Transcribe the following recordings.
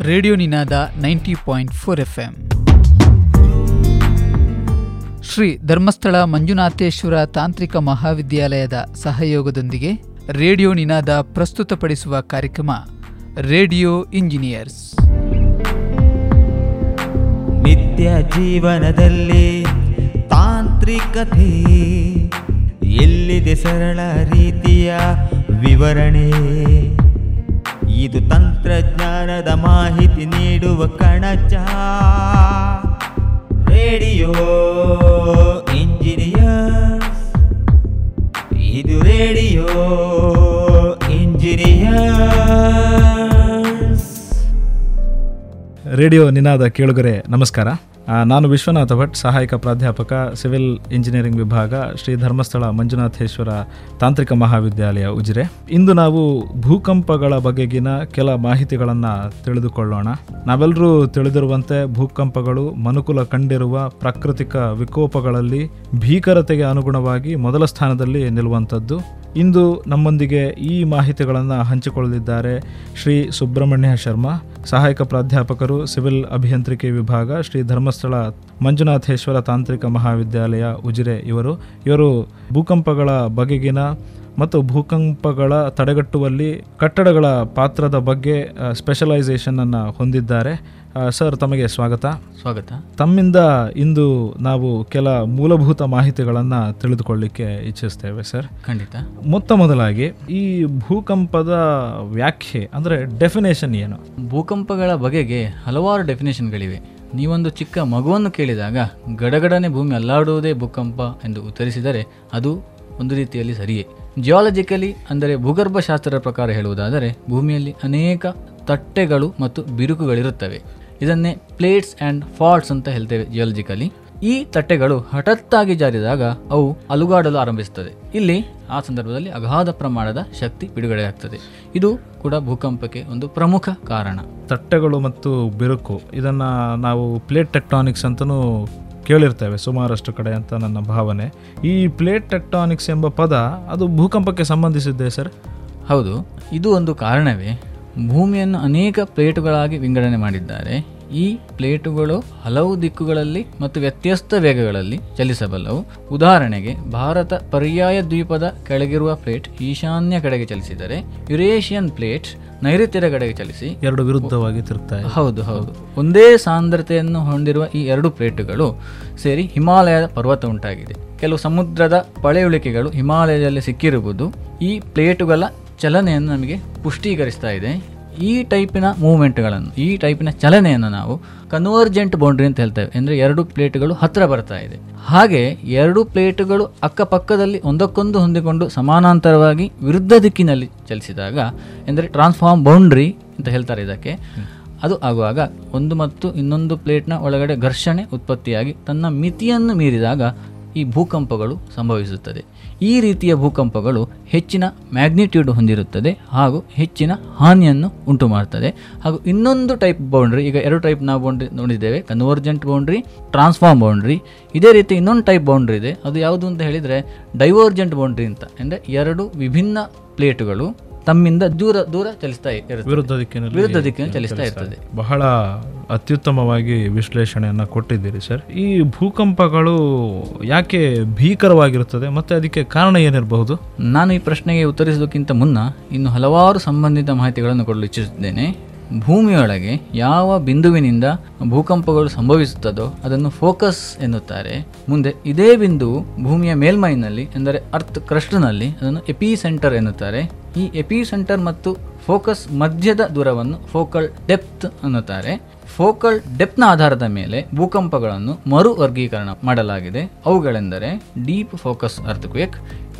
Radio Ninada ninety point four F M Shri Dharmasthala Manjunatheshwara ತಾಂತ್ರಿಕ ಮಹಾವಿದ್ಯಾಲಯದ ಸಹಯೋಗದೊಂದಿಗೆ radio ನಿನಾದ ಪ್ರಸ್ತುತಪಡಿಸುವ ಕಾರ್ಯಕ್ರಮ, ರೇಡಿಯೋ ಇಂಜಿನಿಯರ್ಸ್. ನಿತ್ಯ ಜೀವನದಲ್ಲಿ ತಾಂತ್ರಿಕತೆ ಎಲ್ಲಿದೆ ಸರಳ ರೀತಿಯ ವಿವರಣೆ? ಇದು ತಂತ್ರಜ್ಞಾನದ ಮಾಹಿತಿ ನೀಡುವ ಕಣಜ. Radio engineers. ಇದು ರೇಡಿಯೋ ಇಂಜಿನಿಯರ್ಸ್. ರೇಡಿಯೋ ನಿನಾದ ಕೇಳುಗರೆ ನಮಸ್ಕಾರ. ನಾನು ವಿಶ್ವನಾಥ ಭಟ್, ಸಹಾಯಕ ಪ್ರಾಧ್ಯಾಪಕ, ಸಿವಿಲ್ ಇಂಜಿನಿಯರಿಂಗ್ ವಿಭಾಗ, ಶ್ರೀ ಧರ್ಮಸ್ಥಳ ಮಂಜುನಾಥೇಶ್ವರ ತಾಂತ್ರಿಕ ಮಹಾವಿದ್ಯಾಲಯ ಉಜಿರೆ. ಇಂದು ನಾವು ಭೂಕಂಪಗಳ ಬಗೆಗಿನ ಕೆಲ ಮಾಹಿತಿಗಳನ್ನು ತಿಳಿದುಕೊಳ್ಳೋಣ. ನಾವೆಲ್ಲರೂ ತಿಳಿದಿರುವಂತೆ ಭೂಕಂಪಗಳು ಮನುಕುಲ ಕಂಡಿರುವ ಪ್ರಾಕೃತಿಕ ವಿಕೋಪಗಳಲ್ಲಿ ಭೀಕರತೆಗೆ ಅನುಗುಣವಾಗಿ ಮೊದಲ ಸ್ಥಾನದಲ್ಲಿ ನಿಲ್ಲುವಂಥದ್ದು. ಇಂದು ನಮ್ಮೊಂದಿಗೆ ಈ ಮಾಹಿತಿಗಳನ್ನು ಹಂಚಿಕೊಳ್ಳಲಿದ್ದಾರೆ ಶ್ರೀ ಸುಬ್ರಹ್ಮಣ್ಯ ಶರ್ಮಾ, ಸಹಾಯಕ ಪ್ರಾಧ್ಯಾಪಕರು, ಸಿವಿಲ್ ಅಭಿಯಂತ್ರಿಕೆ ವಿಭಾಗ, ಶ್ರೀ ಧರ್ಮಸ್ಥಳ ಮಂಜುನಾಥೇಶ್ವರ ತಾಂತ್ರಿಕ ಮಹಾವಿದ್ಯಾಲಯ, ಉಜಿರೆ ಇವರು. ಇವರು ಭೂಕಂಪಗಳ ಬಗೆಗಿನ ಮತ್ತು ಭೂಕಂಪಗಳ ತಡೆಗಟ್ಟುವಲ್ಲಿ ಕಟ್ಟಡಗಳ ಪಾತ್ರದ ಬಗ್ಗೆ ಸ್ಪೆಷಲೈಸೇಷನ್ ಅನ್ನು ಹೊಂದಿದ್ದಾರೆ. ಸರ್ ತಮಗೆ ಸ್ವಾಗತ. ಸ್ವಾಗತ. ತಮ್ಮಿಂದ ಇಂದು ನಾವು ಕೆಲ ಮೂಲಭೂತ ಮಾಹಿತಿಗಳನ್ನು ತಿಳಿದುಕೊಳ್ಳಿಕ್ಕೆ ಇಚ್ಛಿಸ್ತೇವೆ ಸರ್. ಖಂಡಿತ. ಮೊತ್ತ ಮೊದಲಾಗಿ ಈ ಭೂಕಂಪದ ವ್ಯಾಖ್ಯೆ ಅಂದರೆ ಡೆಫಿನೇಷನ್ ಏನು? ಭೂಕಂಪಗಳ ಬಗೆಗೆ ಹಲವಾರು ಡೆಫಿನೇಷನ್ಗಳಿವೆ ನೀವೊಂದು ಚಿಕ್ಕ ಮಗುವನ್ನು ಕೇಳಿದಾಗ ಗಡಗಡನೆ ಭೂಮಿ ಅಲ್ಲಾಡುವುದೇ ಭೂಕಂಪ ಎಂದು ಉತ್ತರಿಸಿದರೆ ಅದು ಒಂದು ರೀತಿಯಲ್ಲಿ ಸರಿಯೇ. ಜಿಯಾಲಜಿಕಲಿ ಅಂದರೆ ಭೂಗರ್ಭಶಾಸ್ತ್ರದ ಪ್ರಕಾರ ಹೇಳುವುದಾದರೆ, ಭೂಮಿಯಲ್ಲಿ ಅನೇಕ ತಟ್ಟೆಗಳು ಮತ್ತು ಬಿರುಕುಗಳಿರುತ್ತವೆ. ಇದನ್ನೇ ಪ್ಲೇಟ್ಸ್ ಆ್ಯಂಡ್ ಫಾಲ್ಟ್ಸ್ ಅಂತ ಹೇಳ್ತೇವೆ ಜಿಯಾಲಜಿಕಲಿ ಈ ತಟ್ಟೆಗಳು ಹಠತ್ತಾಗಿ ಜಾರಿದಾಗ ಅವು ಅಲುಗಾಡಲು ಆರಂಭಿಸುತ್ತದೆ ಇಲ್ಲಿ ಆ ಸಂದರ್ಭದಲ್ಲಿ ಅಗಾಧ ಪ್ರಮಾಣದ ಶಕ್ತಿ ಬಿಡುಗಡೆಯಾಗ್ತದೆ. ಇದು ಕೂಡ ಭೂಕಂಪಕ್ಕೆ ಒಂದು ಪ್ರಮುಖ ಕಾರಣ. ತಟ್ಟೆಗಳು ಮತ್ತು ಬಿರುಕು, ಇದನ್ನು ನಾವು ಪ್ಲೇಟ್ ಟೆಕ್ಟಾನಿಕ್ಸ್ ಅಂತಲೂ ಕೇಳಿರ್ತೇವೆ ಸುಮಾರಷ್ಟು ಕಡೆ ಅಂತ ನನ್ನ ಭಾವನೆ. ಈ ಪ್ಲೇಟ್ ಟೆಕ್ಟಾನಿಕ್ಸ್ ಎಂಬ ಪದ, ಅದು ಭೂಕಂಪಕ್ಕೆ ಸಂಬಂಧಿಸಿದ್ದೆ ಸರ್? ಹೌದು, ಇದು ಒಂದು ಕಾರಣವೇ. ಭೂಮಿಯನ್ನು ಅನೇಕ ಪ್ಲೇಟುಗಳಾಗಿ ವಿಂಗಡಣೆ ಮಾಡಿದ್ದಾರೆ. ಈ ಪ್ಲೇಟುಗಳು ಹಲವು ದಿಕ್ಕುಗಳಲ್ಲಿ ಮತ್ತು ವ್ಯತ್ಯಸ್ತ ವೇಗಗಳಲ್ಲಿ ಚಲಿಸಬಲ್ಲವು. ಉದಾಹರಣೆಗೆ ಭಾರತ ಪರ್ಯಾಯ ದ್ವೀಪದ ಕೆಳಗಿರುವ ಪ್ಲೇಟ್ ಈಶಾನ್ಯ ಕಡೆಗೆ ಚಲಿಸಿದರೆ ಯುರೇಷಿಯನ್ ಪ್ಲೇಟ್ ನೈಋತ್ಯದ ಕಡೆಗೆ ಚಲಿಸಿ ಎರಡು ವಿರುದ್ಧವಾಗಿ ತಿರುತ್ತಾರೆ ಹೌದು ಹೌದು. ಒಂದೇ ಸಾಂದ್ರತೆಯನ್ನು ಹೊಂದಿರುವ ಈ ಎರಡು ಪ್ಲೇಟುಗಳು ಸೇರಿ ಹಿಮಾಲಯದ ಪರ್ವತ ಉಂಟಾಗಿದೆ. ಕೆಲವು ಸಮುದ್ರದ ಪಳೆಯುಳಿಕೆಗಳು ಹಿಮಾಲಯದಲ್ಲಿ ಸಿಕ್ಕಿರುವುದು ಈ ಪ್ಲೇಟುಗಳ ಚಲನೆಯನ್ನು ನಮಗೆ ಪುಷ್ಟೀಕರಿಸ್ತಾ ಇದೆ. ಈ ಟೈಪಿನ ಮೂವ್ಮೆಂಟ್ಗಳನ್ನು, ಈ ಟೈಪಿನ ಚಲನೆಯನ್ನು ನಾವು ಕನ್ವರ್ಜೆಂಟ್ ಬೌಂಡ್ರಿ ಅಂತ ಹೇಳ್ತೇವೆ. ಅಂದರೆ ಎರಡು ಪ್ಲೇಟ್ಗಳು ಹತ್ತಿರ ಬರ್ತಾ ಇದೆ. ಹಾಗೆ ಎರಡು ಪ್ಲೇಟ್ಗಳು ಅಕ್ಕಪಕ್ಕದಲ್ಲಿ ಒಂದಕ್ಕೊಂದು ಹೊಂದಿಕೊಂಡು ಸಮಾನಾಂತರವಾಗಿ ವಿರುದ್ಧ ದಿಕ್ಕಿನಲ್ಲಿ ಚಲಿಸಿದಾಗ ಎಂದರೆ ಟ್ರಾನ್ಸ್ಫಾರ್ಮ್ ಬೌಂಡ್ರಿ ಅಂತ ಹೇಳ್ತಾರೆ ಇದಕ್ಕೆ. ಅದು ಆಗುವಾಗ ಒಂದು ಮತ್ತು ಇನ್ನೊಂದು ಪ್ಲೇಟ್ನ ಒಳಗಡೆ ಘರ್ಷಣೆ ಉತ್ಪತ್ತಿಯಾಗಿ ತನ್ನ ಮಿತಿಯನ್ನು ಮೀರಿದಾಗ ಈ ಭೂಕಂಪಗಳು ಸಂಭವಿಸುತ್ತದೆ. ಈ ರೀತಿಯ ಭೂಕಂಪಗಳು ಹೆಚ್ಚಿನ ಮ್ಯಾಗ್ನಿಟ್ಯೂಡ್ ಹೊಂದಿರುತ್ತದೆ ಹಾಗೂ ಹೆಚ್ಚಿನ ಹಾನಿಯನ್ನು ಉಂಟು ಮಾಡ್ತದೆ ಹಾಗೂ ಇನ್ನೊಂದು ಟೈಪ್ ಬೌಂಡ್ರಿ, ಈಗ ಎರಡು ಟೈಪ್ ನಾವು ಬೌಂಡ್ರಿ ನೋಡಿದ್ದೇವೆ, ಕನ್ವರ್ಜೆಂಟ್ ಬೌಂಡ್ರಿ, ಟ್ರಾನ್ಸ್ಫಾರ್ಮ್ ಬೌಂಡ್ರಿ. ಇದೇ ರೀತಿ ಇನ್ನೊಂದು ಟೈಪ್ ಬೌಂಡ್ರಿ ಇದೆ. ಅದು ಯಾವುದು ಅಂತ ಹೇಳಿದರೆ ಡೈವರ್ಜೆಂಟ್ ಬೌಂಡ್ರಿ ಅಂತ. ಅಂದರೆ ಎರಡು ವಿಭಿನ್ನ ಪ್ಲೇಟುಗಳು. ತಮ್ಮಿಂದ ದೂರ ದೂರ ಚಲಿಸ್ತಾ ಇರುತ್ತೆ ವಿರುದ್ಧ ದಿಕ್ಕಿನಲ್ಲಿ ವಿರುದ್ಧ ದಿಕ್ಕಿನಲ್ಲಿ ಚಲಿಸ್ತಾ ಇರ್ತದೆ. ಬಹಳ ಅತ್ಯುತ್ತಮವಾಗಿ ವಿಶ್ಲೇಷಣೆಯನ್ನು ಕೊಟ್ಟಿದ್ದೀರಿ ಸರ್. ಈ ಭೂಕಂಪಗಳು ಯಾಕೆ ಭೀಕರವಾಗಿರುತ್ತದೆ? ಮತ್ತೆ ಅದಕ್ಕೆ ಕಾರಣ ಏನಿರಬಹುದು? ನಾನು ಈ ಪ್ರಶ್ನೆಗೆ ಉತ್ತರಿಸುವುದಕ್ಕಿಂತ ಮುನ್ನ ಇನ್ನು ಹಲವಾರು ಸಂಬಂಧಿತ ಮಾಹಿತಿಗಳನ್ನು ಕೊಡಲು ಇಚ್ಛಿಸುತ್ತೇನೆ ಭೂಮಿಯೊಳಗೆ ಯಾವ ಬಿಂದುವಿನಿಂದ ಭೂಕಂಪಗಳು ಸಂಭವಿಸುತ್ತದೋ ಅದನ್ನು ಫೋಕಸ್ ಎನ್ನುತ್ತಾರೆ. ಮುಂದೆ ಇದೇ ಬಿಂದು ಭೂಮಿಯ ಮೇಲ್ಮೈನಲ್ಲಿ ಎಂದರೆ ಅರ್ಥ್ ಕ್ರಸ್ಟ್ನಲ್ಲಿ ಅದನ್ನು ಎಪಿ ಸೆಂಟರ್ ಎನ್ನುತ್ತಾರೆ. ಈ ಎಪಿ ಸೆಂಟರ್ ಮತ್ತು ಫೋಕಸ್ ಮಧ್ಯದ ದೂರವನ್ನು ಫೋಕಲ್ ಡೆಪ್ತ್ ಅನ್ನುತ್ತಾರೆ. ಫೋಕಲ್ ಡೆಪ್ತ್ನ ಆಧಾರದ ಮೇಲೆ ಭೂಕಂಪಗಳನ್ನು ಮರು ವರ್ಗೀಕರಣ ಮಾಡಲಾಗಿದೆ. ಅವುಗಳೆಂದರೆ deep focus earthquake,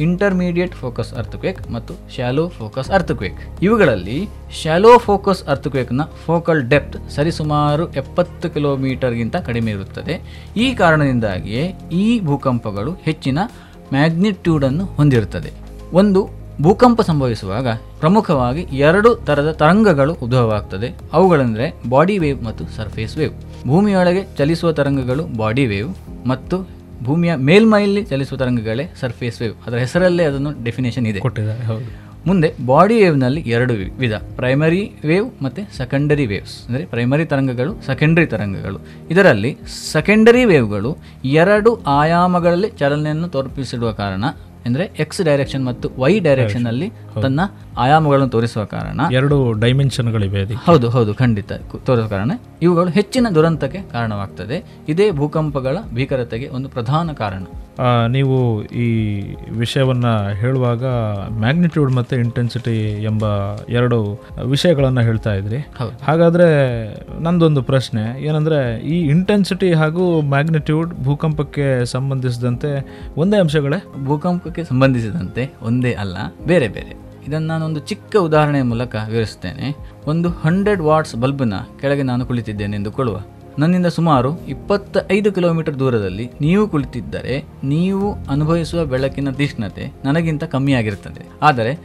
intermediate focus earthquake ಮತ್ತು ಶಾಲೋ ಫೋಕಸ್ ಅರ್ಥಕ್ವೇಕ್. ಇವುಗಳಲ್ಲಿ ಶಾಲೋ ಫೋಕಸ್ ಅರ್ಥಕ್ವೇಕ್ನ ಫೋಕಲ್ ಡೆಪ್ತ್ ಸರಿಸುಮಾರು ಎಪ್ಪತ್ತು ಕಿಲೋಮೀಟರ್ಗಿಂತ ಕಡಿಮೆ ಇರುತ್ತದೆ. ಈ ಕಾರಣದಿಂದಾಗಿಯೇ ಈ ಭೂಕಂಪಗಳು ಹೆಚ್ಚಿನ ಮ್ಯಾಗ್ನಿಟ್ಯೂಡನ್ನು ಹೊಂದಿರುತ್ತದೆ. ಒಂದು ಭೂಕಂಪ ಸಂಭವಿಸುವಾಗ ಪ್ರಮುಖವಾಗಿ ಎರಡು ಥರದ ತರಂಗಗಳು ಉದ್ಭವವಾಗ್ತದೆ. ಅವುಗಳೆಂದರೆ ಬಾಡಿ ವೇವ್ ಮತ್ತು ಸರ್ಫೇಸ್ ವೇವ್. ಭೂಮಿಯೊಳಗೆ ಚಲಿಸುವ ತರಂಗಗಳು ಬಾಡಿ ವೇವ್ ಮತ್ತು ಭೂಮಿಯ ಮೇಲ್ಮೈಲಿ ಚಲಿಸುವ ತರಂಗಗಳೇ ಸರ್ಫೇಸ್ ವೇವ್. ಅದರ ಹೆಸರಲ್ಲೇ ಅದನ್ನು ಡೆಫಿನೇಷನ್ ಇದೆ. ಹೌದು. ಮುಂದೆ ಬಾಡಿ ವೇವ್ನಲ್ಲಿ ಎರಡು ವಿಧ. ಪ್ರೈಮರಿ ವೇವ್ ಮತ್ತು ಸೆಕೆಂಡರಿ ವೇವ್ಸ್. ಅಂದರೆ ಪ್ರೈಮರಿ ತರಂಗಗಳು ಸೆಕೆಂಡರಿ ತರಂಗಗಳು. ಇದರಲ್ಲಿ ಸೆಕೆಂಡರಿ ವೇವ್ಗಳು ಎರಡು ಆಯಾಮಗಳಲ್ಲಿ ಚಲನೆಯನ್ನು ತೋರ್ಪಿಸಿಡುವ ಕಾರಣ ಅಂದರೆ ಎಕ್ಸ್ ಡೈರೆಕ್ಷನ್ ಮತ್ತು ವೈ ಡೈರೆಕ್ಷನ್ ಅಲ್ಲಿ ತನ್ನ ಆಯಾಮಗಳನ್ನು ತೋರಿಸುವ ಕಾರಣ ಎರಡು ಡೈಮೆನ್ಷನ್ಗಳಿವೆ ಗಳಿವೆ ಹೌದು ಹೌದು ಖಂಡಿತ ತೋರಿಸುವ ಕಾರಣ. ಇವುಗಳು ಹೆಚ್ಚಿನ ದುರಂತಕ್ಕೆ ಕಾರಣವಾಗ್ತದೆ. ಇದೇ ಭೂಕಂಪಗಳ ಭೀಕರತೆಗೆ ಒಂದು ಪ್ರಧಾನ ಕಾರಣ. ನೀವು ಈ ವಿಷಯವನ್ನು ಹೇಳುವಾಗ ಮ್ಯಾಗ್ನಿಟ್ಯೂಡ್ ಮತ್ತು ಇಂಟೆನ್ಸಿಟಿ ಎಂಬ ಎರಡು ವಿಷಯಗಳನ್ನು ಹೇಳ್ತಾ ಇದ್ರಿ. ಹಾಗಾದರೆ ನಂದೊಂದು ಪ್ರಶ್ನೆ ಏನಂದರೆ ಈ ಇಂಟೆನ್ಸಿಟಿ ಹಾಗೂ ಮ್ಯಾಗ್ನಿಟ್ಯೂಡ್ ಭೂಕಂಪಕ್ಕೆ ಸಂಬಂಧಿಸಿದಂತೆ ಒಂದೇ ಅಂಶಗಳೇ? ಭೂಕಂಪಕ್ಕೆ ಸಂಬಂಧಿಸಿದಂತೆ ಒಂದೇ ಅಲ್ಲ ಬೇರೆ ಬೇರೆ. ಇದನ್ನು ನಾನೊಂದು ಚಿಕ್ಕ ಉದಾಹರಣೆಯ ಮೂಲಕ ವಿವರಿಸ್ತೇನೆ ಒಂದು ಹಂಡ್ರೆಡ್ ವಾಟ್ಸ್ ಬಲ್ಬ್ನ ಕೆಳಗೆ ನಾನು ಕುಳಿತಿದ್ದೇನೆ ಎಂದುಕೊಳ್ಳುವ. ನನ್ನಿಂದ ಸುಮಾರು ಇಪ್ಪತ್ತೈದು ಕಿಲೋಮೀಟರ್ ದೂರದಲ್ಲಿ ನೀವು ಕುಳಿತಿದ್ದರೆ ನೀವು ಅನುಭವಿಸುವ ಬೆಳಕಿನ ತೀಕ್ಷ್ಣತೆ ನನಗಿಂತ ಕಮ್ಮಿಯಾಗಿರುತ್ತದೆ. ಆದರೆ,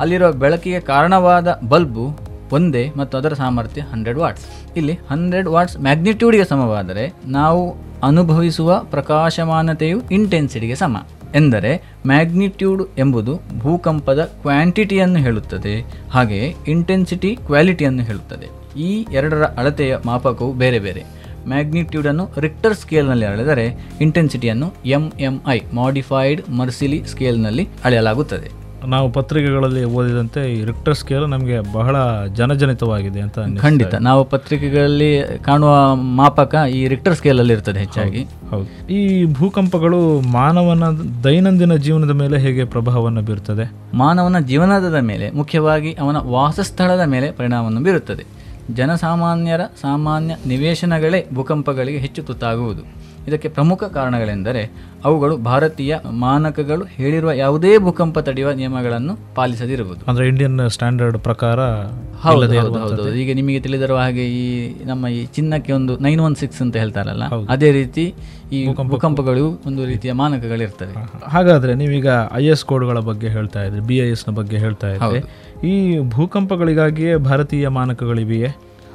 ಅಲ್ಲಿರುವ ಬೆಳಕಿಗೆ ಕಾರಣವಾದ ಬಲ್ಬು ಒಂದೇ ಮತ್ತು ಅದರ ಸಾಮರ್ಥ್ಯ ಹಂಡ್ರೆಡ್ ವಾಟ್ಸ್. ಇಲ್ಲಿ ಹಂಡ್ರೆಡ್ ವಾಟ್ಸ್ ಮ್ಯಾಗ್ನಿಟ್ಯೂಡ್ಗೆ ಸಮವಾದರೆ ನಾವು ಅನುಭವಿಸುವ ಪ್ರಕಾಶಮಾನತೆಯು ಇಂಟೆನ್ಸಿಟಿಗೆ ಸಮ. ಎಂದರೆ, ಮ್ಯಾಗ್ನಿಟ್ಯೂಡ್ ಎಂಬುದು ಭೂಕಂಪದ ಕ್ವಾಂಟಿಟಿಯನ್ನು ಹೇಳುತ್ತದೆ, ಹಾಗೆಯೇ ಇಂಟೆನ್ಸಿಟಿ ಕ್ವಾಲಿಟಿಯನ್ನು ಹೇಳುತ್ತದೆ. ಈ ಎರಡರ ಅಳತೆಯ ಮಾಪಕವು ಬೇರೆ ಬೇರೆ. ಮ್ಯಾಗ್ನಿಟ್ಯೂಡನ್ನು ರಿಕ್ಟರ್ ಸ್ಕೇಲ್ನಲ್ಲಿ ಅಳೆದರೆ ಇಂಟೆನ್ಸಿಟಿಯನ್ನು M M I modified Mercalli ಸ್ಕೇಲ್ನಲ್ಲಿ ಅಳೆಯಲಾಗುತ್ತದೆ. ನಾವು ಪತ್ರಿಕೆಗಳಲ್ಲಿ ಓದಿದಂತೆ ಈ ರಿಕ್ಟರ್ ಸ್ಕೇಲ್ ನಮಗೆ ಬಹಳ ಜನಜನಿತವಾಗಿದೆ ಅಂತ ಖಂಡಿತ. ನಾವು ಪತ್ರಿಕೆಗಳಲ್ಲಿ ಕಾಣುವ ಮಾಪಕ ಈ ರಿಕ್ಟರ್ ಸ್ಕೇಲಲ್ಲಿ ಇರ್ತದೆ ಹೆಚ್ಚಾಗಿ. ಹೌದು. ಈ ಭೂಕಂಪಗಳು ಮಾನವನ ದೈನಂದಿನ ಜೀವನದ ಮೇಲೆ ಹೇಗೆ ಪ್ರಭಾವವನ್ನು ಬೀರುತ್ತದೆ? ಮಾನವನ ಜೀವನದ ಮೇಲೆ ಮುಖ್ಯವಾಗಿ ಅವನ ವಾಸಸ್ಥಳದ ಮೇಲೆ ಪರಿಣಾಮವನ್ನು ಬೀರುತ್ತದೆ. ಜನಸಾಮಾನ್ಯರ ಸಾಮಾನ್ಯ ನಿವೇಶನಗಳೇ ಭೂಕಂಪಗಳಿಗೆ ಹೆಚ್ಚು ತುತ್ತಾಗುವುದು. ಇದಕ್ಕೆ ಪ್ರಮುಖ ಕಾರಣಗಳೆಂದರೆ ಅವುಗಳು ಭಾರತೀಯ ಮಾನಕಗಳು ಹೇಳಿರುವ ಯಾವುದೇ ಭೂಕಂಪ ತಡೆಯುವ ನಿಯಮಗಳನ್ನು ಪಾಲಿಸದಿರುವುದು. ಅಂದ್ರೆ ಇಂಡಿಯನ್ ಸ್ಟ್ಯಾಂಡರ್ಡ್ ಪ್ರಕಾರ ಹೌದು ಈಗ ನಿಮಗೆ ತಿಳಿದಿರುವ ಹಾಗೆ ಈ ನಮ್ಮ ಈ ಚಿನ್ನಕ್ಕೆ ಒಂದು ನೈನ್ ಒನ್ ಸಿಕ್ಸ್ ಅಂತ ಹೇಳ್ತಾರಲ್ಲ ಅದೇ ರೀತಿ ಈ ಭೂಕಂಪಗಳು ಒಂದು ರೀತಿಯ ಮಾನಕಗಳಿರ್ತವೆ. ಹಾಗಾದ್ರೆ ನೀವೀಗ ಐ ಎಸ್ ಕೋಡ್ಗಳ ಬಗ್ಗೆ ಹೇಳ್ತಾ ಇದ್ರಿ ಬಿ ಐ ಎಸ್ನ ಬಗ್ಗೆ ಹೇಳ್ತಾ ಇದ್ರಿ. ಈ ಭೂಕಂಪಗಳಿಗಾಗಿಯೇ ಭಾರತೀಯ ಮಾನಕಗಳಿವೆಯೇ?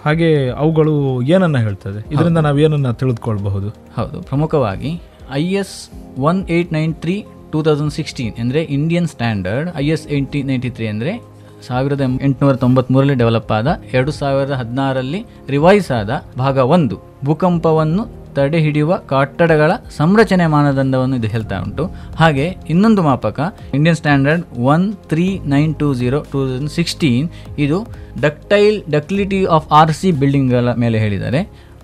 ಹಾಗೆ ಅವುಗಳು ಏನನ್ನ ಹೇಳ್ತದೆ? ಇದರಿಂದ ನಾವು ಏನನ್ನ ತಿಳಿದುಕೊಳ್ಬಹುದು? ಹೌದು. ಪ್ರಮುಖವಾಗಿ I S one eight nine three two thousand sixteen ಅಂದರೆ Indian standard I S eighty ninety three ಅಂದರೆ ಸಾವಿರದ ಎಂಟುನೂರ ತೊಂಬತ್ತ್ಮೂರರಲ್ಲಿ ಡೆವಲಪ್ ಆದ ಎರಡು ಸಾವಿರದ ಹದಿನಾರರಲ್ಲಿ ರಿವೈಸ್ ಆದ ಭಾಗ ಒಂದು ಭೂಕಂಪವನ್ನು ತಡೆ ಹಿಡಿಯುವ ಕಟ್ಟಡಗಳ ಸಂರಚನೆ ಮಾನದಂಡವನ್ನು ಇದು ಹೇಳ್ತಾ ಉಂಟು. ಹಾಗೆ ಇನ್ನೊಂದು ಮಾಪಕ Indian standard one three nine two zero two thousand sixteen ಇದು ductile ductility of R C ಬಿಲ್ಡಿಂಗ್ಗಳ ಮೇಲೆ ಹೇಳಿದ್ದಾರೆ.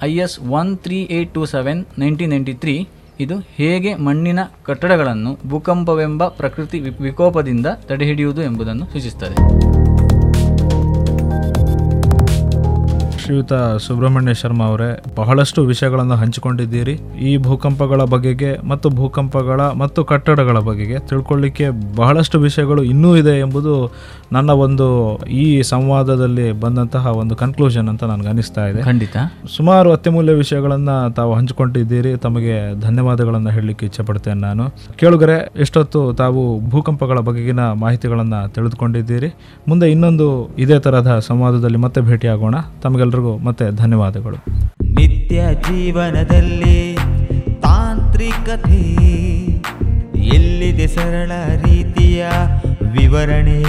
I S one three eight two seven nineteen ninety three ಇದು ಹೇಗೆ ಮಣ್ಣಿನ ಕಟ್ಟಡಗಳನ್ನು ಭೂಕಂಪವೆಂಬ ಪ್ರಕೃತಿ ವಿಕೋಪದಿಂದ ತಡೆಹಿಡಿಯುವುದು ಎಂಬುದನ್ನು ಸೂಚಿಸುತ್ತದೆ. ಶ್ರೀಯುತ ಸುಬ್ರಹ್ಮಣ್ಯ ಶರ್ಮಾ ಅವರೇ ಬಹಳಷ್ಟು ವಿಷಯಗಳನ್ನು ಹಂಚಿಕೊಂಡಿದ್ದೀರಿ. ಈ ಭೂಕಂಪಗಳ ಬಗೆಗೆ ಮತ್ತು ಭೂಕಂಪಗಳ ಮತ್ತು ಕಟ್ಟಡಗಳ ಬಗೆಗೆ ತಿಳ್ಕೊಳ್ಳಿಕ್ಕೆ ಬಹಳಷ್ಟು ವಿಷಯಗಳು ಇನ್ನೂ ಇದೆ ಎಂಬುದು ನನ್ನ ಒಂದು ಈ ಸಂವಾದದಲ್ಲಿ ಬಂದಂತಹ ಒಂದು ಕನ್ಕ್ಲೂಷನ್ ಅಂತ ನನಗೆ ಅನಿಸ್ತಾ ಇದೆ. ಖಂಡಿತ. ಸುಮಾರು ಅತ್ಯಮೂಲ್ಯ ವಿಷಯಗಳನ್ನು ತಾವು ಹಂಚಿಕೊಂಡಿದ್ದೀರಿ. ತಮಗೆ ಧನ್ಯವಾದಗಳನ್ನು ಹೇಳಲಿಕ್ಕೆ ಇಚ್ಛಪಡ್ತೇನೆ ನಾನು. ಕೇಳುಗರೆ ಎಷ್ಟೊತ್ತು ತಾವು ಭೂಕಂಪಗಳ ಬಗೆಗಿನ ಮಾಹಿತಿಗಳನ್ನು ತಿಳಿದುಕೊಂಡಿದ್ದೀರಿ. ಮುಂದೆ ಇನ್ನೊಂದು ಇದೇ ತರಹದ ಸಂವಾದದಲ್ಲಿ ಮತ್ತೆ ಭೇಟಿಯಾಗೋಣ. ತಮಗೆಲ್ಲರಿಗೂ ಮತ್ತೆ ಧನ್ಯವಾದಗಳು. ನಿತ್ಯ ಜೀವನದಲ್ಲಿ ತಾಂತ್ರಿಕತೆ ಎಲ್ಲಿದೆ ಸರಳ ರೀತಿಯ ವಿವರಣೆ?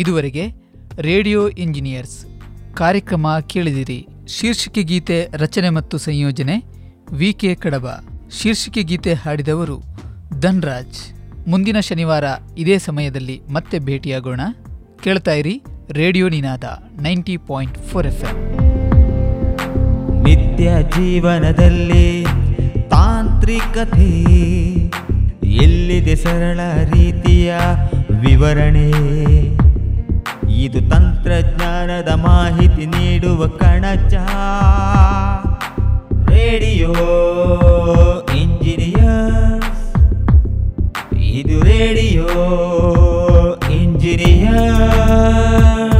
ಇದುವರೆಗೆ ರೇಡಿಯೋ ಇಂಜಿನಿಯರ್ಸ್ ಕಾರ್ಯಕ್ರಮ ಕೇಳಿದಿರಿ ಶೀರ್ಷಿಕೆ ಗೀತೆ ರಚನೆ ಮತ್ತು ಸಂಯೋಜನೆ ವಿ ಕೆ ಕಡಬ. ಶೀರ್ಷಿಕೆ ಗೀತೆ ಹಾಡಿದವರು ಧನ್ರಾಜ್. ಮುಂದಿನ ಶನಿವಾರ ಇದೇ ಸಮಯದಲ್ಲಿ ಮತ್ತೆ ಭೇಟಿಯಾಗೋಣ. ಕೇಳ್ತಾ ಇರಿ radio Ninada ninety point four F M ನಿತ್ಯ ಜೀವನದಲ್ಲಿ ತಾಂತ್ರಿಕತೆ ಎಲ್ಲಿದೆ ಸರಳ ರೀತಿಯ ವಿವರಣೆ? ಇದು ತಂತ್ರಜ್ಞಾನದ ಮಾಹಿತಿ ನೀಡುವ ಕಣಜ. ರೇಡಿಯೋ ಇಂಜಿನಿಯರ್ ಇದು ರೇಡಿಯೋ ಇಂಜಿನಿಯರ್